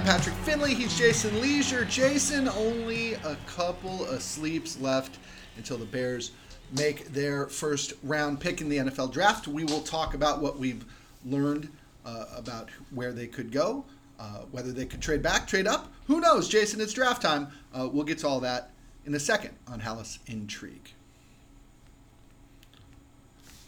I'm Patrick Finley. He's Jason Lieser. Jason, only a couple of sleeps left until the Bears make their first round pick in the NFL draft. We will talk about what we've learned uh, about where they could go, uh, whether they could trade back, trade up. Who knows, Jason? It's draft time. Uh, we'll get to all that in a second on Halas Intrigue.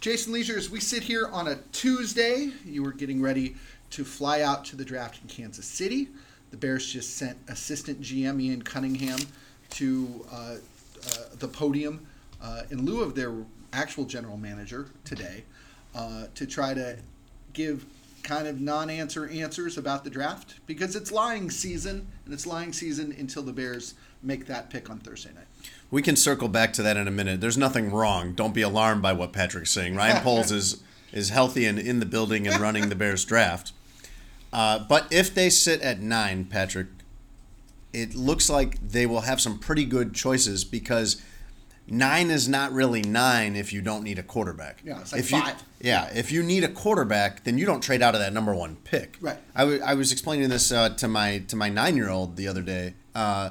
Jason Lieser, as we sit here on a Tuesday, you were getting ready to fly out to the draft in Kansas City. The Bears just sent assistant GM Ian Cunningham to uh, uh, the podium uh, in lieu of their actual general manager today uh, to try to give kind of non-answer answers about the draft because it's lying season and it's lying season until the Bears make that pick on Thursday night. We can circle back to that in a minute. There's nothing wrong. Don't be alarmed by what Patrick's saying. Ryan Poles is is healthy and in the building and running the Bears draft. Uh, but if they sit at nine, Patrick, it looks like they will have some pretty good choices because nine is not really nine if you don't need a quarterback. Yeah, it's like if you, five. Yeah, if you need a quarterback, then you don't trade out of that number one pick. Right. I, w- I was explaining this uh, to my to my nine year old the other day. Uh,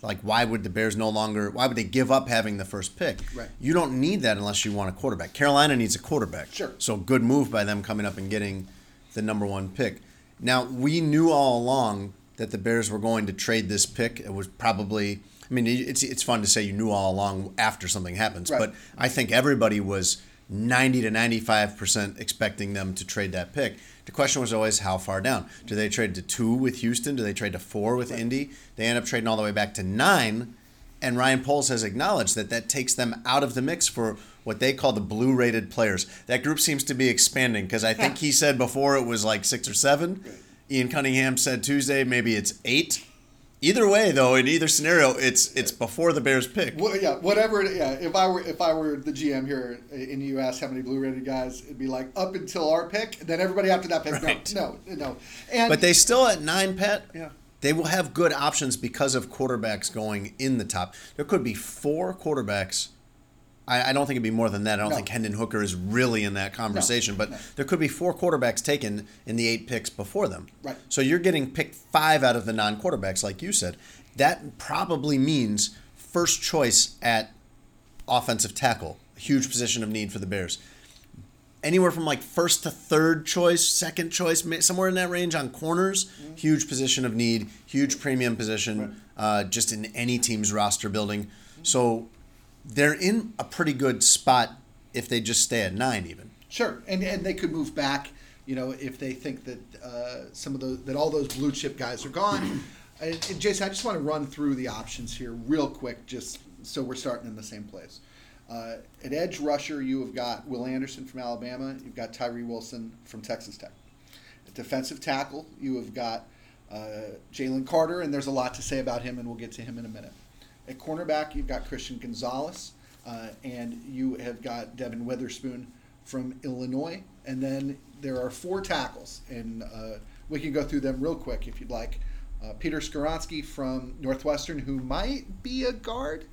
like, why would the Bears no longer? Why would they give up having the first pick? Right. You don't need that unless you want a quarterback. Carolina needs a quarterback. Sure. So good move by them coming up and getting the number one pick. Now we knew all along that the Bears were going to trade this pick. It was probably. I mean, it's it's fun to say you knew all along after something happens, Right. but I think everybody was ninety to ninety five percent expecting them to trade that pick. The question was always how far down. Do they trade to two with Houston? Do they trade to four with Indy? They end up trading all the way back to nine, and Ryan Poles has acknowledged that that takes them out of the mix for what they call the blue rated players. That group seems to be expanding because I think he said before it was like six or seven. Ian Cunningham said Tuesday maybe it's eight. Either way, though, in either scenario, it's it's before the Bears pick. Well, yeah, whatever. it- Yeah, if I were if I were the GM here and you asked how many blue rated guys, it'd be like up until our pick, and then everybody after that pick. Right. No, no, no. And But they still at nine, Pat. Yeah. They will have good options because of quarterbacks going in the top. There could be four quarterbacks. I, I don't think it'd be more than that. I don't No. think Hendon Hooker is really in that conversation. but no. there could be four quarterbacks taken in the eight picks before them. Right. So you're getting picked five out of the non quarterbacks, like you said. That probably means first choice at offensive tackle, a huge mm-hmm. position of need for the Bears anywhere from like first to third choice, second choice, somewhere in that range on corners. Huge position of need, huge premium position, uh, just in any team's roster building. So they're in a pretty good spot if they just stay at nine, even. Sure, and and they could move back. You know, if they think that uh, some of those that all those blue chip guys are gone. and, and Jason, I just want to run through the options here real quick, just so we're starting in the same place. Uh, at edge rusher, you have got Will Anderson from Alabama. You've got Tyree Wilson from Texas Tech. At defensive tackle, you have got uh, Jalen Carter, and there's a lot to say about him, and we'll get to him in a minute. At cornerback, you've got Christian Gonzalez, uh, and you have got Devon Witherspoon from Illinois. And then there are four tackles, and uh, we can go through them real quick if you'd like. Uh, Peter Skoronski from Northwestern, who might be a guard.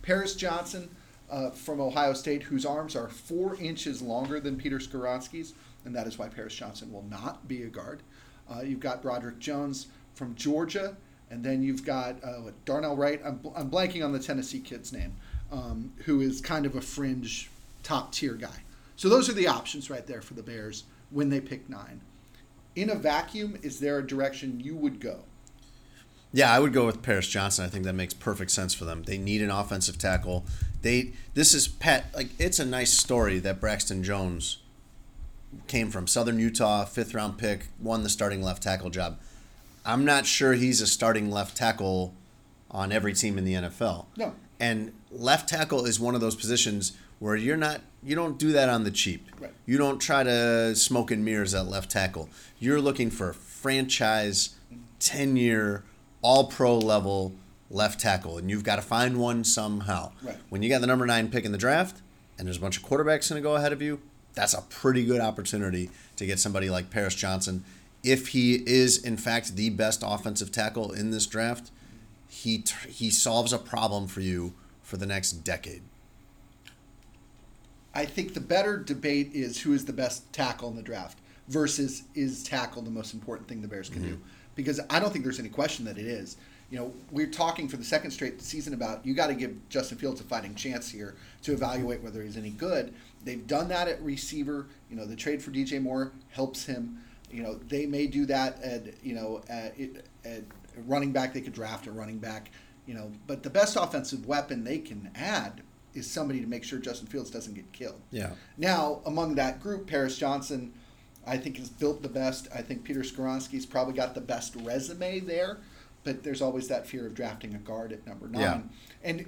Paris Johnson uh, from Ohio State, whose arms are four inches longer than Peter Skoronski's, and that is why Paris Johnson will not be a guard. Uh, you've got Broderick Jones from Georgia, and then you've got uh, what, Darnell Wright. I'm, bl- I'm blanking on the Tennessee kid's name, um, who is kind of a fringe top tier guy. So those are the options right there for the Bears when they pick nine. In a vacuum, is there a direction you would go? Yeah, I would go with Paris Johnson. I think that makes perfect sense for them. They need an offensive tackle. They this is pet like it's a nice story that Braxton Jones came from Southern Utah, fifth round pick, won the starting left tackle job. I'm not sure he's a starting left tackle on every team in the NFL. No. And left tackle is one of those positions where you're not you don't do that on the cheap. Right. You don't try to smoke and mirrors at left tackle. You're looking for franchise, ten year, all pro level left tackle, and you've got to find one somehow. Right. When you got the number nine pick in the draft, and there's a bunch of quarterbacks going to go ahead of you, that's a pretty good opportunity to get somebody like Paris Johnson. If he is in fact the best offensive tackle in this draft, he he solves a problem for you for the next decade. I think the better debate is who is the best tackle in the draft versus is tackle the most important thing the Bears can mm-hmm. do. Because I don't think there's any question that it is. You know, we're talking for the second straight season about you got to give Justin Fields a fighting chance here to evaluate whether he's any good. They've done that at receiver. You know, the trade for DJ Moore helps him. You know, they may do that at you know at, at running back. They could draft a running back. You know, but the best offensive weapon they can add is somebody to make sure Justin Fields doesn't get killed. Yeah. Now, among that group, Paris Johnson, I think, has built the best. I think Peter Skoronski's probably got the best resume there, but there's always that fear of drafting a guard at number nine. Yeah. And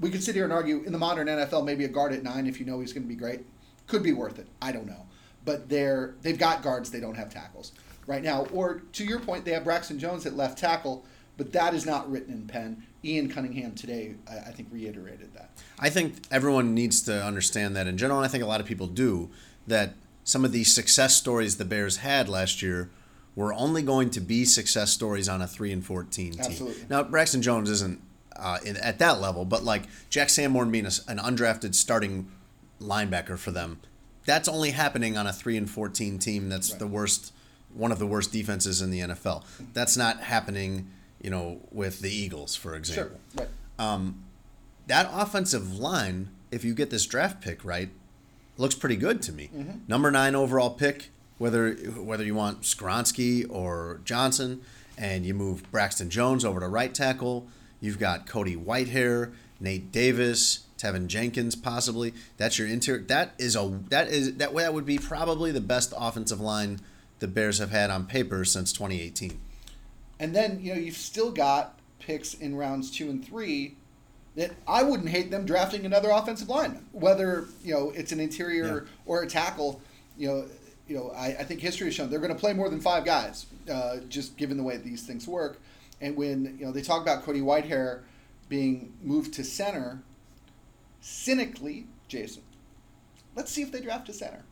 we could sit here and argue in the modern NFL, maybe a guard at nine, if you know he's going to be great, could be worth it. I don't know. But they're, they've got guards, they don't have tackles right now. Or to your point, they have Braxton Jones at left tackle, but that is not written in pen. Ian Cunningham today, I, I think, reiterated that. I think everyone needs to understand that in general, and I think a lot of people do, that some of the success stories the Bears had last year were only going to be success stories on a 3 and 14 team. Absolutely. Now, Braxton Jones isn't uh, in, at that level, but like Jack Sanborn being a, an undrafted starting linebacker for them, that's only happening on a 3 and 14 team that's Right. the worst, one of the worst defenses in the NFL. That's not happening, you know, with the Eagles, for example Sure. Right. that offensive line, if you get this draft pick right, looks pretty good to me. Mm-hmm. Number nine overall pick, whether whether you want Skoronski or Johnson, and you move Braxton Jones over to right tackle. You've got Cody Whitehair, Nate Davis, Teven Jenkins, possibly. That's your interior. That is a that is that way. that would be probably the best offensive line the Bears have had on paper since 2018. And then, you know, you've still got picks in rounds two and three that I wouldn't hate them drafting another offensive lineman. Whether, you know, it's an interior Yeah. or a tackle, you know, you know, I, I think history has shown they're going to play more than five guys, uh, just given the way these things work. And when, you know, they talk about Cody Whitehair being moved to center, cynically, Jason, let's see if they draft a center.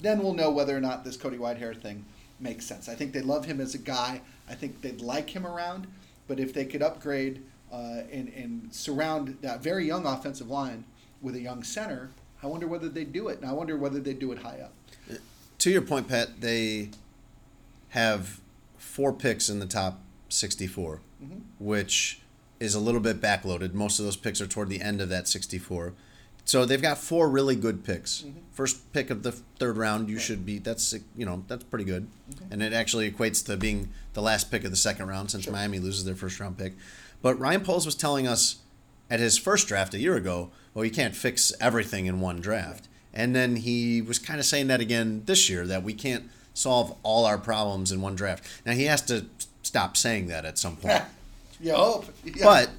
Then we'll know whether or not this Cody Whitehair thing makes sense. I think they love him as a guy. I think they'd like him around. But if they could upgrade uh, and, and surround that very young offensive line with a young center, I wonder whether they'd do it. And I wonder whether they'd do it high up. to your point, Pat, they have four picks in the top 64, Mhm. which is a little bit backloaded. Most of those picks are toward the end of that 64. So they've got four really good picks. First pick of the third round, you should be. That's you know that's pretty good, and it actually equates to being the last pick of the second round since Sure. Miami loses their first round pick. But Ryan Poles was telling us at his first draft a year ago, well, you can't fix everything in one draft. And then he was kind of saying that again this year that we can't solve all our problems in one draft. Now he has to stop saying that at some point. you hope. Yeah. But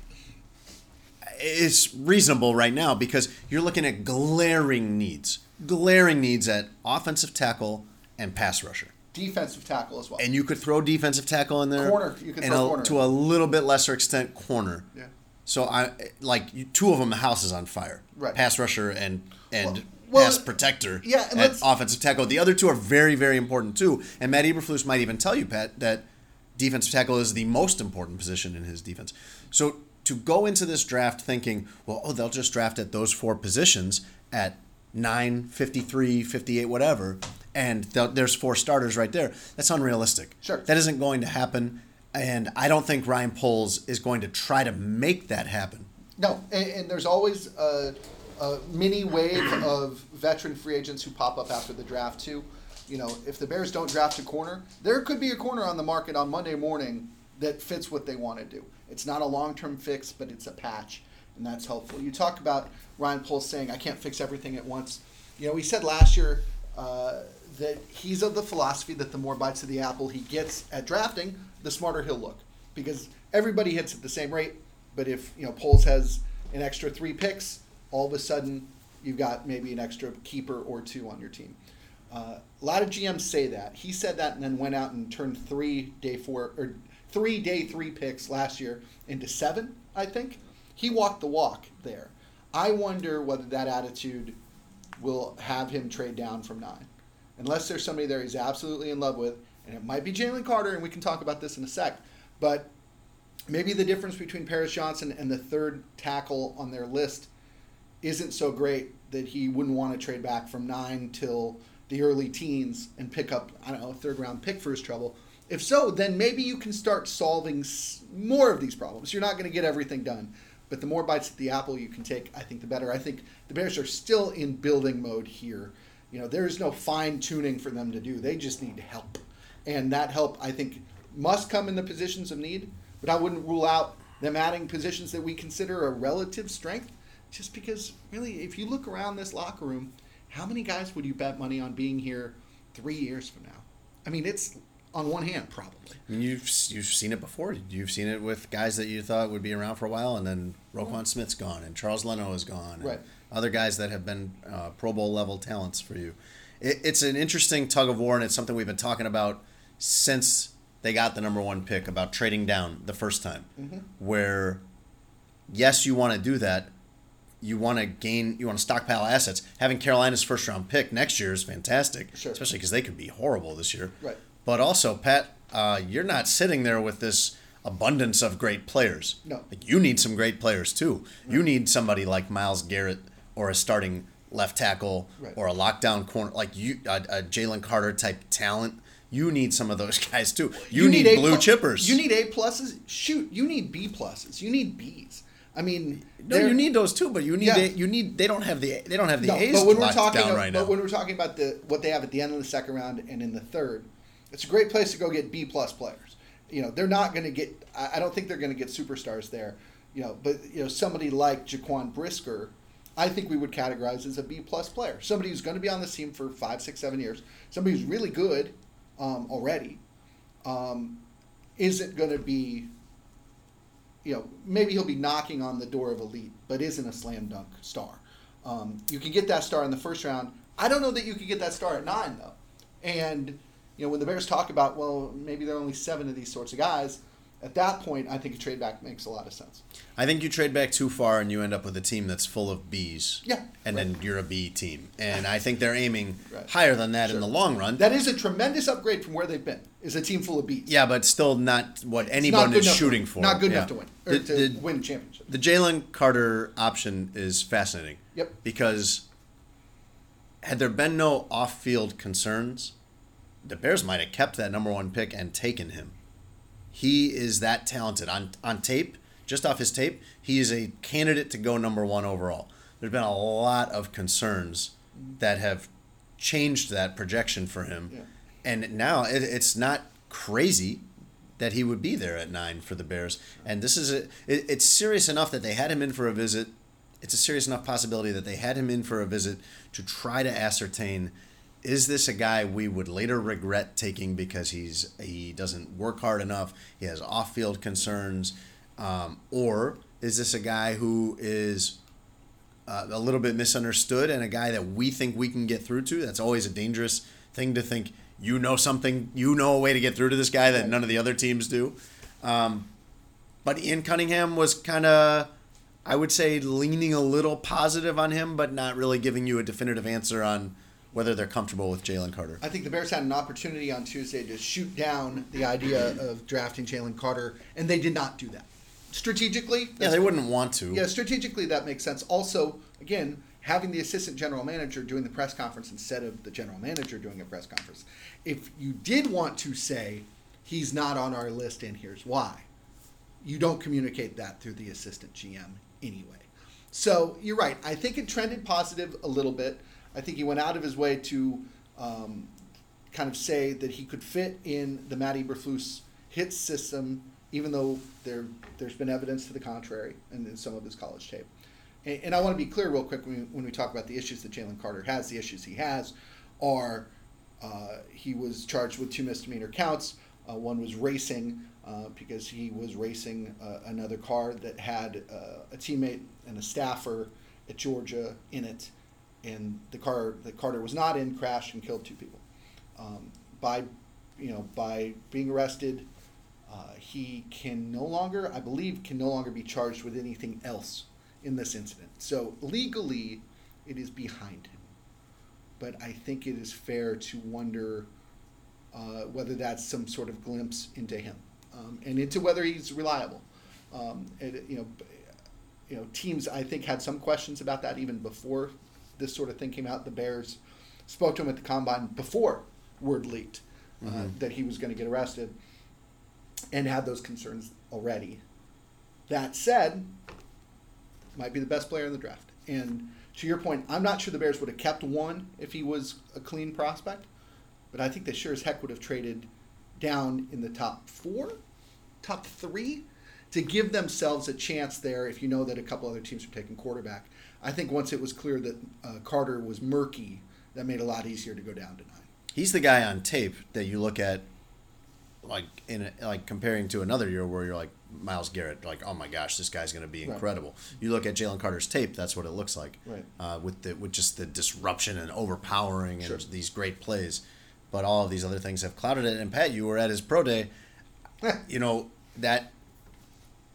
it's reasonable right now because you're looking at glaring needs, glaring needs at offensive tackle and pass rusher. Defensive tackle as well. And you could throw defensive tackle in there, Corner, you can and throw a, corner. to a little bit lesser extent corner. yeah. So I like you, two of them. The house is on fire. Right. Pass rusher and and Well- well, pass protector. yeah, and at offensive tackle. The other two are very very important too. And Matt Eberflus might even tell you, Pat, that defensive tackle is the most important position in his defense. So to go into this draft thinking, well, oh, they'll just draft at those four positions at 9, 53, 58, whatever, and th- there's four starters right there. That's unrealistic. Sure. That isn't going to happen. And I don't think Ryan Poles is going to try to make that happen. No, and, and there's always a, a mini wave of veteran free agents who pop up after the draft too. You know, if the Bears don't draft a corner, there could be a corner on the market on Monday morning that fits what they want to do. It's not a long-term fix, but it's a patch, and that's helpful. You talk about Ryan Poles saying, "I can't fix everything at once." You know, he said last year uh, that he's of the philosophy that the more bites of the apple he gets at drafting, the smarter he'll look, because everybody hits at the same rate. But if you know Poles has an extra three picks, all of a sudden you've got maybe an extra keeper or two on your team. Uh, a lot of GMs say that. He said that and then went out and turned three day four or three day three picks last year into seven. I think he walked the walk there. I wonder whether that attitude will have him trade down from nine, unless there's somebody there he's absolutely in love with, and it might be Jalen Carter, and we can talk about this in a sec. But maybe the difference between Paris Johnson and the third tackle on their list isn't so great that he wouldn't want to trade back from nine till the early teens and pick up I don't know a third round pick for his trouble. If so, then maybe you can start solving more of these problems. You're not going to get everything done, but the more bites at the apple you can take, I think the better. I think the Bears are still in building mode here. You know, there is no fine tuning for them to do. They just need help. And that help, I think, must come in the positions of need, but I wouldn't rule out them adding positions that we consider a relative strength just because, really, if you look around this locker room, how many guys would you bet money on being here three years from now? I mean, it's on one hand, probably. I mean, you've you've seen it before. You've seen it with guys that you thought would be around for a while, and then Roquan mm-hmm. Smith's gone, and Charles Leno is gone, Right. Other guys that have been uh, Pro Bowl level talents for you. It, it's an interesting tug of war, and it's something we've been talking about since they got the number one pick about trading down the first time. Where, yes, you want to do that. You want to gain. You want to stockpile assets. Having Carolina's first round pick next year is fantastic, Sure. especially because they could be horrible this year. Right. But also, Pat, uh, you're not sitting there with this abundance of great players. No. Like, you need some great players too. You need somebody like Myles Garrett or a starting left tackle Right. or a lockdown corner, like you, a, a Jalen Carter type talent. You need some of those guys too. You, need, A blue plu- chippers. You need A pluses. Shoot, you need B pluses. You need Bs. I mean, no, you need those too, but you need Yeah. a, you need they don't have the they don't have the No, A's but when we're talking, down about, right but now. when we're talking about the what they have at the end of the second round and in the third, it's a great place to go get B plus players. You know, they're not going to get. I I don't think they're going to get superstars there. You know, but you know somebody like Jaquan Brisker, I think we would categorize as a B plus player. Somebody who's going to be on this team for five, six, seven years. Somebody who's really good um, already. Um, isn't going to be you know, maybe he'll be knocking on the door of elite, but isn't a slam dunk star. Um, you can get that star in the first round. I don't know that you could get that star at nine though. And you know, when the Bears talk about, well, maybe there are only seven of these sorts of guys. At that point, I think a trade back makes a lot of sense. I think you trade back too far and you end up with a team that's full of Bs. Yeah, And right. then you're a B team. And I think they're aiming Right. higher than that in the long run. That is a tremendous upgrade from where they've been. Is a team full of Bs. yeah, but still not what anyone is shooting for. Not good Yeah. enough to win or The, to the, win championship. the Jalen Carter option is fascinating. Yep. Because had there been no off field concerns, the Bears might have kept that number one pick and taken him. He is that talented. On on tape, just off his tape, he is a candidate to go number one overall. There's been a lot of concerns that have changed that projection for him. Yeah. And now it, it's not crazy that he would be there at nine for the Bears. And this is a, it, it's serious enough that they had him in for a visit. It's a serious enough possibility that they had him in for a visit to try to ascertain is this a guy we would later regret taking because he's he doesn't work hard enough, he has off-field concerns, um, or is this a guy who is uh, a little bit misunderstood and a guy that we think we can get through to? That's always a dangerous thing to think. You know something, you know a way to get through to this guy that none of the other teams do. Um, but Ian Cunningham was kind of, I would say, leaning a little positive on him, but not really giving you a definitive answer on whether they're comfortable with Jalen Carter. I think the Bears had an opportunity on Tuesday to shoot down the idea of drafting Jalen Carter, and they did not do that. Strategically, Yeah, they wouldn't want to. Yeah, strategically that makes sense. Also, again, having the assistant general manager doing the press conference instead of the general manager doing a press conference. If you did want to say he's not on our list and here's why, you don't communicate that through the assistant GM anyway. So you're right. I think it trended positive a little bit. I think he went out of his way to um, kind of say that he could fit in the Matt Eberflus hit system, even though there there's been evidence to the contrary in, in some of his college tape. And, and I want to be clear, real quick, when we, when we talk about the issues that Jalen Carter has, the issues he has are uh, he was charged with two misdemeanor counts. Uh, one was racing uh, because he was racing uh, another car that had uh, a teammate and a staffer at Georgia in it, and the car that Carter was not in crashed and killed two people. Um, by you know by being arrested, uh, he can no longer, I believe, can no longer be charged with anything else in this incident. So legally, it is behind him. But I think it is fair to wonder uh, whether that's some sort of glimpse into him um, and into whether he's reliable. Um, and, you know, you know, teams I think had some questions about that even before this sort of thing came out. The Bears spoke to him at the combine before word leaked. uh, Mm-hmm. that he was going to get arrested, and had those concerns already. That said, might be the best player in the draft. And to your point, I'm not sure the Bears would have kept one if he was a clean prospect, but I think they sure as heck would have traded down in the top four, top three, to give themselves a chance there if you know that a couple other teams are taking quarterback. I think once it was clear that uh, Carter was murky, that made it a lot easier to go down to nine. He's the guy on tape that you look at, like in a, like comparing to another year where you're like Myles Garrett, like oh my gosh, this guy's going to be Right. incredible. You look at Jalen Carter's tape, that's what it looks like, Right. Uh, with the with just the disruption and overpowering Sure. and these great plays, but all of these other things have clouded it. And Pat, you were at his pro day, you know that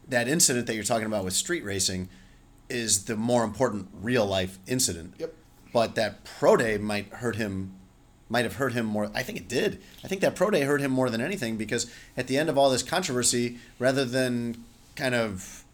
that incident that you're talking about with street racing is the more important real life incident. Yep. But that pro day might hurt him might have hurt him more. I think it did. I think that pro day hurt him more than anything because at the end of all this controversy, rather than kind of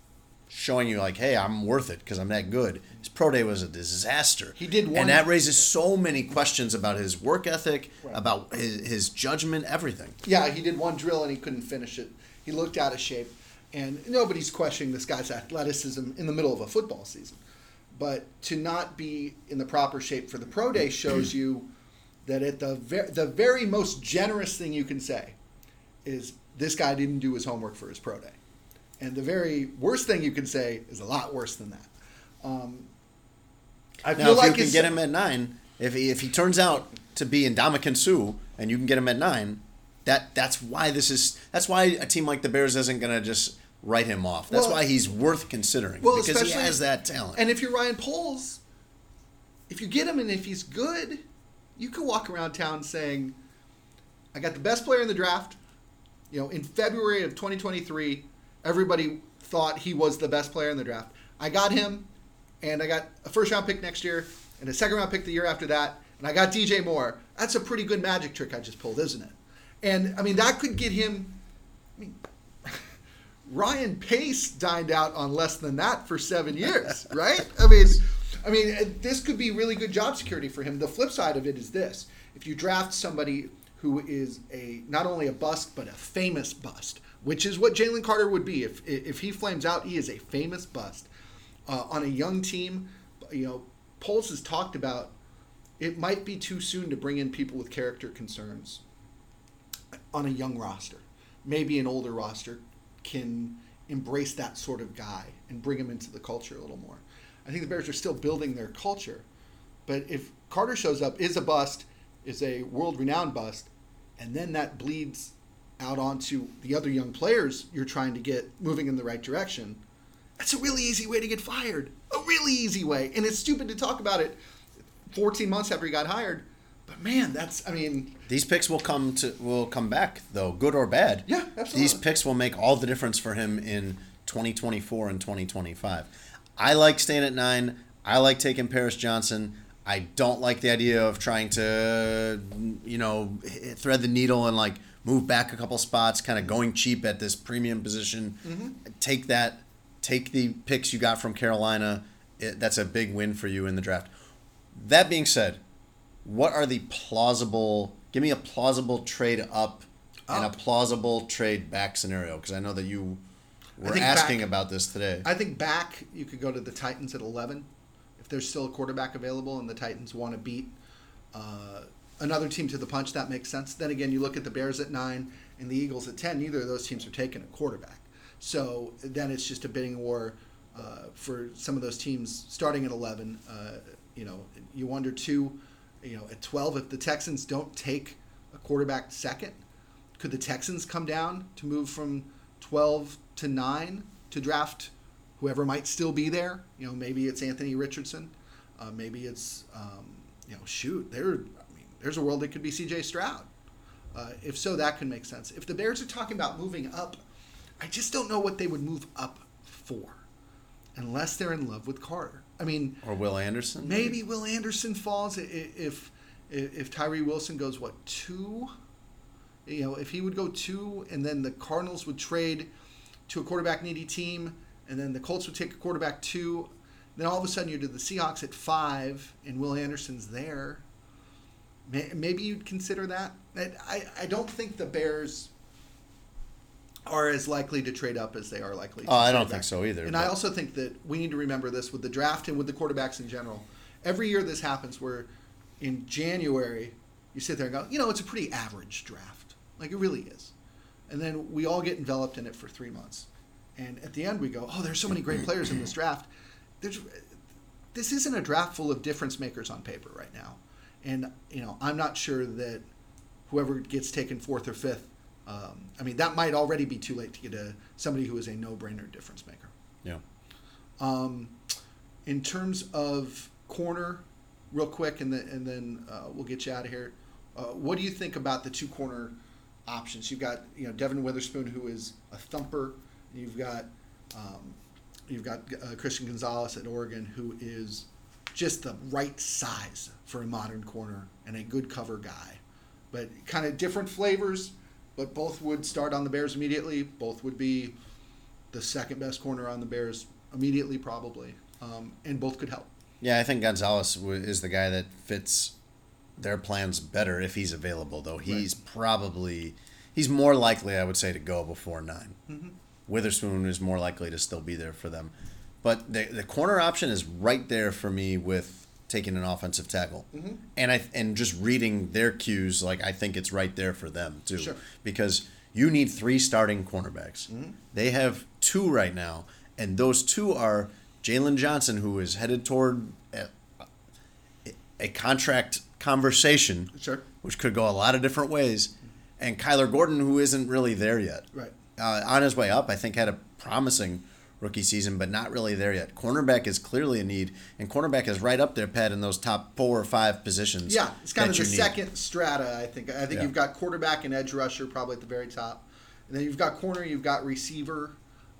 showing you like, "Hey, I'm worth it because I'm that good," his pro day was a disaster. He did one- and that raises so many questions about his work ethic, Right. about his, his judgment, everything. Yeah, he did one drill and he couldn't finish it. He looked out of shape, and nobody's questioning this guy's athleticism in the middle of a football season. But to not be in the proper shape for the pro day shows you that at the ver- the very most generous thing you can say is this guy didn't do his homework for his pro day, and the very worst thing you can say is a lot worse than that. Um, I feel Now, if like you can get him at nine, if he, if he turns out to be Ndamukong Suh and you can get him at nine, that that's why this is that's why a team like the Bears isn't gonna just write him off. That's Well- why he's worth considering Well, because he has that talent. And if you're Ryan Poles, if you get him and if he's good, you can walk around town saying, I got the best player in the draft. You know, in February of 2023, everybody thought he was the best player in the draft. I got him, and I got a first round pick next year, and a second round pick the year after that, and I got DJ Moore. That's a pretty good magic trick I just pulled, isn't it? And I mean, that could get him. I mean, Ryan Pace dined out on less than that for seven years, right? I mean, I mean, uh, this could be really good job security for him. The flip side of it is this: if you draft somebody who is a not only a bust but a famous bust, which is what Jalen Carter would be if if he flames out, he is a famous bust uh, on a young team. You know, Poles has talked about it might be too soon to bring in people with character concerns on a young roster. Maybe an older roster can embrace that sort of guy and bring him into the culture a little more. I think the Bears are still building their culture. But if Carter shows up, is a bust, is a world renowned bust, and then that bleeds out onto the other young players you're trying to get moving in the right direction, that's a really easy way to get fired. A really easy way. And it's stupid to talk about it 14 months after he got hired. But man, that's, I mean, These picks will come to will come back though, good or bad. Yeah, absolutely. These picks will make all the difference for him in 2024 and 2025. I like staying at nine. I like taking Paris Johnson. I don't like the idea of trying to, you know, thread the needle and like move back a couple spots, kind of going cheap at this premium position. Mm-hmm. Take that. Take the picks you got from Carolina. It, that's a big win for you in the draft. That being said, what are the plausible? Give me a plausible trade up and a plausible trade back scenario because I know that you were asking back- about this today. I think back you could go to the Titans at 11 if there's still a quarterback available and the Titans want to beat uh, another team to the punch. That makes sense. Then again, you look at the Bears at nine and the Eagles at 10. Neither of those teams are taking a quarterback. So then it's just a bidding war uh, for some of those teams starting at 11. Uh, you know, you wonder too. You know, at 12, if the Texans don't take a quarterback second, could the Texans come down to move from 12 to 9 to draft whoever might still be there? You know, maybe it's Anthony Richardson. Uh, maybe it's, um, you know, shoot, there, I mean, there's a world that could be CJ Stroud. Uh, if so, that could make sense. If the Bears are talking about moving up, I just don't know what they would move up for unless they're in love with Carter. I mean, or Will Anderson? Maybe Will Anderson falls if if, Tyree Wilson goes what two? You know, if he would go two, and then the Cardinals would trade to a quarterback needy team, and then the Colts would take a quarterback two. Then all of a sudden you're to the Seahawks at five, and Will Anderson's there. Maybe you'd consider that. I, I don't think the Bears are as likely to trade up as they are likely to Oh, I trade don't back. think so either, And but- I also think that we need to remember this with the draft and with the quarterbacks in general. Every year this happens where in January you sit there and go, you know, it's a pretty average draft. Like it really is. And then we all get enveloped in it for three months. And at the end we go, oh, there's so many great players in this draft. There's this isn't a draft full of difference makers on paper right now. And, you know, I'm not sure that whoever gets taken fourth or fifth, um, I mean, that might already be too late to get a somebody who is a no-brainer difference maker. Yeah. Um, in terms of corner, real quick, and then and then uh, we'll get you out of here. Uh, what do you think about the two corner options? You've got you know Devon Witherspoon, who is a thumper. You've got um, you've got uh, Christian Gonzalez at Oregon, who is just the right size for a modern corner and a good cover guy. But kind of different flavors, but both would start on the Bears immediately. Both would be the second best corner on the Bears immediately, probably, um, and both could help. Yeah, I think Gonzalez is the guy that fits their plans better if he's available. Though he's probably he's more likely, I would say, to go before 9 Mm-hmm. Witherspoon is more likely to still be there for them, but the the corner option is right there for me with taking an offensive tackle, Mm-hmm. and I and just reading their cues, like I think it's right there for them too, Sure. because you need three starting cornerbacks. Mm-hmm. They have two right now, and those two are Jaylon Johnson, who is headed toward a, a contract conversation, Sure. which could go a lot of different ways, and Kyler Gordon, who isn't really there yet. Right. Uh, on his way up, I think had a promising rookie season, but not really there yet. Cornerback is clearly a need, and cornerback is right up there, Pat, in those top four or five positions. Yeah, it's kind of the need. second strata. I think. I think Yeah. you've got quarterback and edge rusher probably at the very top, and then you've got corner. You've got receiver.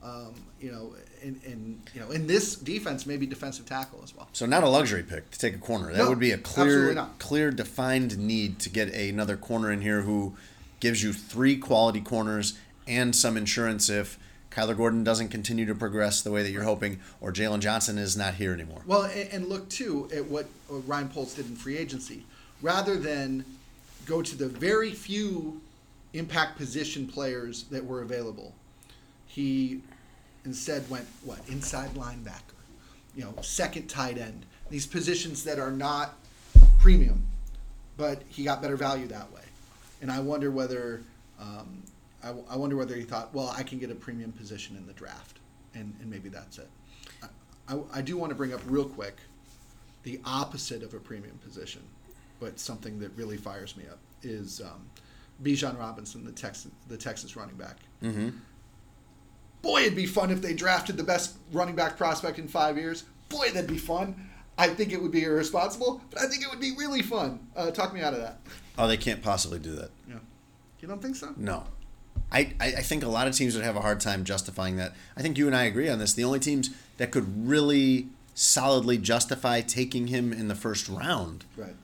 Um, you know, and, and you know, in this defense, maybe defensive tackle as well. So not a luxury pick to take a corner. That No, would be a clear, clear, defined need to get another corner in here who gives you three quality corners and some insurance if Kyler Gordon doesn't continue to progress the way that you're hoping, or Jaylon Johnson is not here anymore. Well, and, look too at what Ryan Poles did in free agency, rather than go to the very few impact position players that were available. He instead went what inside linebacker, you know, second tight end. These positions that are not premium, but he got better value that way. And I wonder whether um, I, I wonder whether he thought, well, I can get a premium position in the draft, and, and maybe that's it. I, I, I do want to bring up real quick the opposite of a premium position, but something that really fires me up is um, Bijan Robinson, the Texas the Texas running back. Mm-hmm. Boy, it'd be fun if they drafted the best running back prospect in five years. Boy, that'd be fun. I think it would be irresponsible, but I think it would be really fun. Uh, talk me out of that. Oh, they can't possibly do that. Yeah, you don't think so? No. I, I think a lot of teams would have a hard time justifying that. I think you and I agree on this. The only teams that could really solidly justify taking him in the first round Right.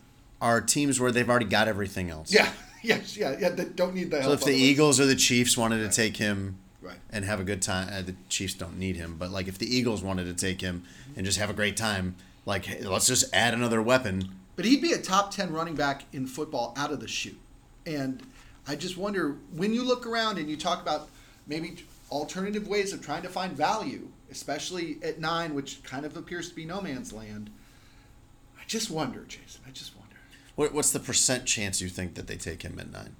are teams where they've already got everything else. Yeah. Yes. Yeah. Yeah. That don't need the So if the. Eagles or the Chiefs wanted to take him Right. and have a good time, uh, the Chiefs don't need him. But like if the Eagles wanted to take him and just have a great time, like hey, let's just add another weapon. But he'd be a top 10 running back in football out of the chute. And I just wonder when you look around and you talk about maybe alternative ways of trying to find value, especially at nine, which kind of appears to be no man's land. I just wonder, Jason. I just wonder. What, what's the percent chance you think that they take him at nine?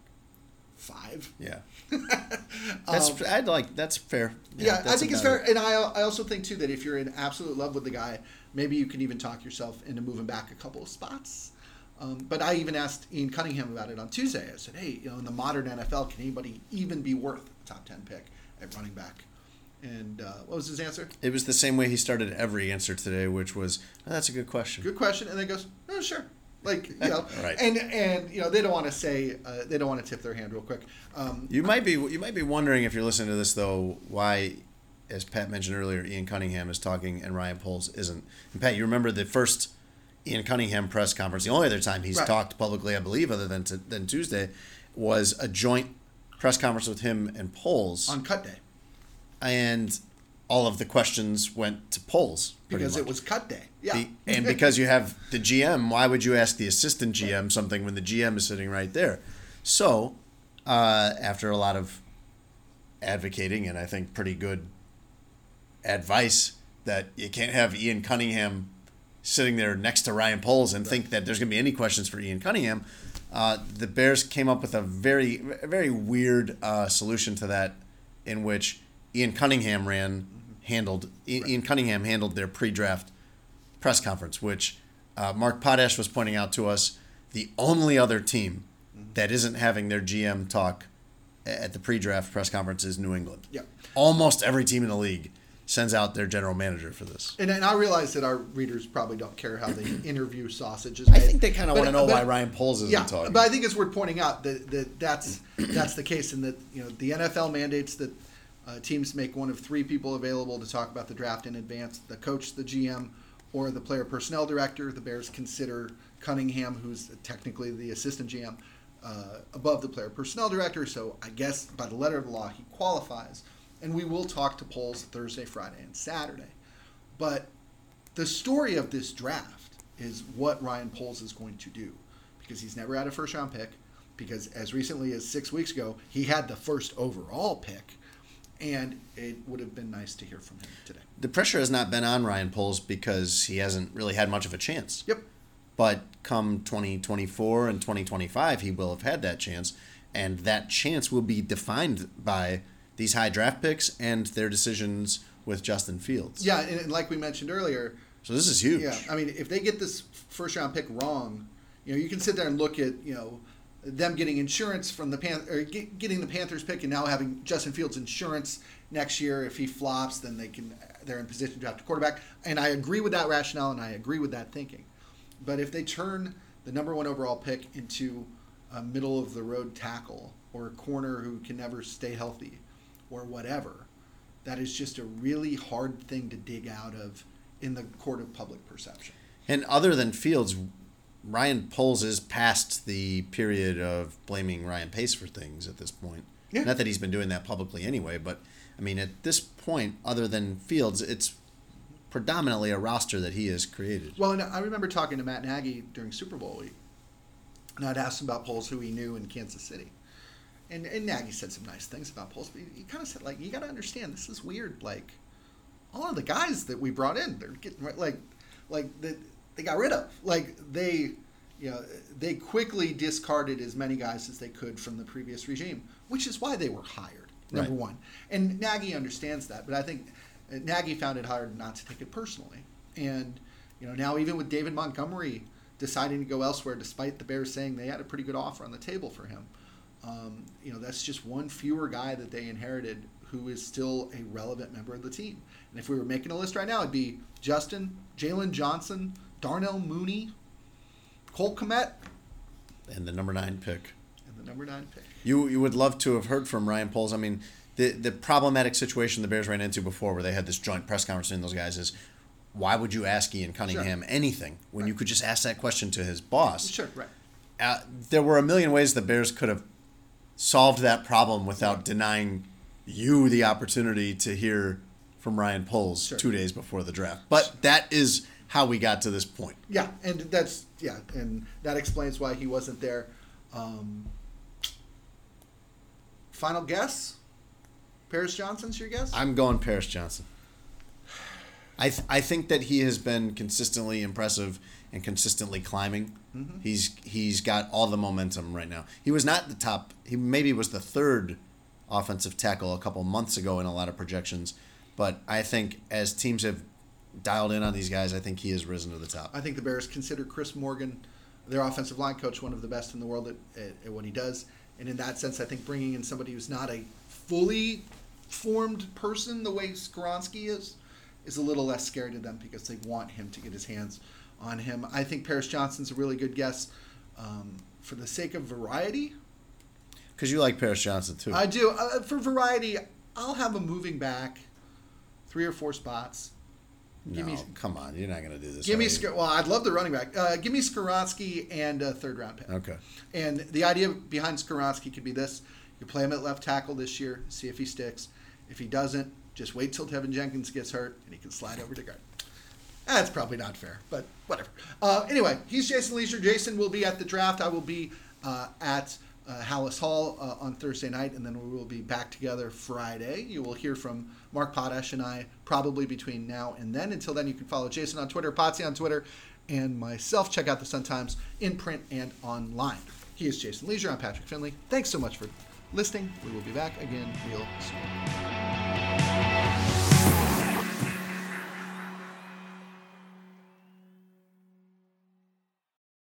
Five? Yeah, that's I'd like that's fair. Um, Yeah, I think it's fair. it. And I, I also think, too, that if you're in absolute love with the guy, maybe you can even talk yourself into moving back a couple of spots. Um, but I even asked Ian Cunningham about it on Tuesday. I said, hey, you know, in the modern NFL, can anybody even be worth a top 10 pick at running back? And uh, what was his answer? It was the same way he started every answer today, which was oh, that's a good question. Good question. And then goes, oh, sure. Like, you know, Right. and, and, you know, they don't want to say, uh, they don't want to tip their hand real quick. Um, You might be you might be wondering if you're listening to this though why, as Pat mentioned earlier, Ian Cunningham is talking and Ryan Poles isn't. And Pat, you remember the first Ian Cunningham press conference? The only other time he's Right. talked publicly, I believe, other than to, than Tuesday, was a joint press conference with him and Poles. on cut day. and all of the questions went to Poles because it was cut day. Yeah. Be- and because you have the GM, why would you ask the assistant GM something when the GM is sitting right there? So, uh, after a lot of advocating and I think pretty good advice that you can't have Ian Cunningham sitting there next to Ryan Poles and think that there's going to be any questions for Ian Cunningham, uh, the Bears came up with a very, very weird uh, solution to that, in which Ian Cunningham ran handled Ian Cunningham handled their pre-draft press conference, which uh, Mark Potash was pointing out to us. The only other team that isn't having their GM talk at the pre-draft press conference is New England. Yep. Almost every team in the league sends out their general manager for this. And, and I realize that our readers probably don't care how the interview sausage is I think they kind of want to know but- why Ryan Poles isn't yeah, talking. but I think it's worth pointing out that, that that's that's the case, and that you know the NFL mandates that uh, teams make one of three people available to talk about the draft in advance: the coach, the GM, or the player personnel director. The Bears consider Cunningham, who's technically the assistant GM, uh, above the player personnel director. So I guess by the letter of the law, he qualifies. And we will talk to Poles Thursday, Friday, and Saturday. But the story of this draft is what Ryan Poles is going to do because he's never had a first round pick. Because as recently as six weeks ago, he had the first overall pick, and it would have been nice to hear from him today. the pressure has not been on Ryan Poles because he hasn't really had much of a chance. Yep. But come 2024 and 2025, he will have had that chance, and that chance will be defined by these high draft picks and their decisions with Justin Fields. Yeah, and, like we mentioned earlier, So this is huge. Yeah, I mean, if they get this first round pick wrong, you know, you can sit there and look at you know them getting insurance from the Pan or get, getting the Panthers pick and now having Justin Fields insurance next year. If he flops, then they can they're in position to draft a quarterback. And I agree with that rationale and I agree with that thinking. But if they turn the number one overall pick into a middle of the road tackle or a corner who can never stay healthy or whatever, that is just a really hard thing to dig out of in the court of public perception. And other than Fields, Ryan Poles is past the period of blaming Ryan Pace for things at this point. Yeah. Not that he's been doing that publicly anyway, but I mean, at this point, other than Fields, it's predominantly a roster that he has created. Well, and I remember talking to Matt Nagy during Super Bowl week, and I'd asked him about Poles, who he knew in Kansas City. And, and Nagy said some nice things about Poles, but he, kind of said, like, you got to understand, this is weird. Like, all of the guys that we brought in, they're getting, like, like they, they got rid of. Like, they, you know, they quickly discarded as many guys as they could from the previous regime, which is why they were hired, number Right. one. And Nagy understands that, but I think uh, Nagy found it hard not to take it personally. And you know now even with David Montgomery deciding to go elsewhere, despite the Bears saying they had a pretty good offer on the table for him, um, you know that's just one fewer guy that they inherited who is still a relevant member of the team. And if we were making a list right now, it'd be Justin, Jaylon Johnson, Darnell Mooney, Cole Kmet, And the number nine pick. and the number nine pick. You you would love to have heard from Ryan Poles. I mean, the the problematic situation the Bears ran into before, where they had this joint press conference between those guys, is why would you ask Ian Cunningham anything when you could just ask that question to his boss? Sure, right. uh, there were a million ways the Bears could have solved that problem without denying you the opportunity to hear from Ryan Poles Sure. two days before the draft. But that is how we got to this point. Yeah, and that's yeah, and that explains why he wasn't there. Um, final guess? Paris Johnson's your guess? I'm going Paris Johnson. I th- I think that he has been consistently impressive and consistently climbing. Mm-hmm. He's he's got all the momentum right now. He was not the top. He maybe was the third offensive tackle a couple months ago in a lot of projections, but I think as teams have dialed in on these guys, I think he has risen to the top. I think the Bears consider Chris Morgan, their offensive line coach, one of the best in the world at, at, at what he does. And in that sense, I think bringing in somebody who's not a fully formed person the way Skoronski is, is a little less scary to them because they want him to get his hands on him. I think Paris Johnson's a really good guess. Um, for the sake of variety, Because you like Paris Johnson too. I do. Uh, for variety, I'll have a moving back, three or four spots. Give no, me, come on, you're not going to do this. give me. Well, I'd love the running back. Uh, give me Skoronski and a third round pick. Okay. And the idea behind Skoronski could be this: you play him at left tackle this year, see if he sticks. If he doesn't, Just wait till Teven Jenkins gets hurt and he can slide over to guard. That's probably not fair, but whatever. Uh, anyway, he's Jason Lieser. Jason will be at the draft. I will be uh, at uh, Halas Hall uh, on Thursday night, and then we will be back together Friday. You will hear from Mark Potash and I probably between now and then. Until then, you can follow Jason on Twitter, Potsy on Twitter, and myself. Check out the Sun Times in print and online. He is Jason Lieser. I'm Patrick Finley. Thanks so much for listening. We will be back again real soon.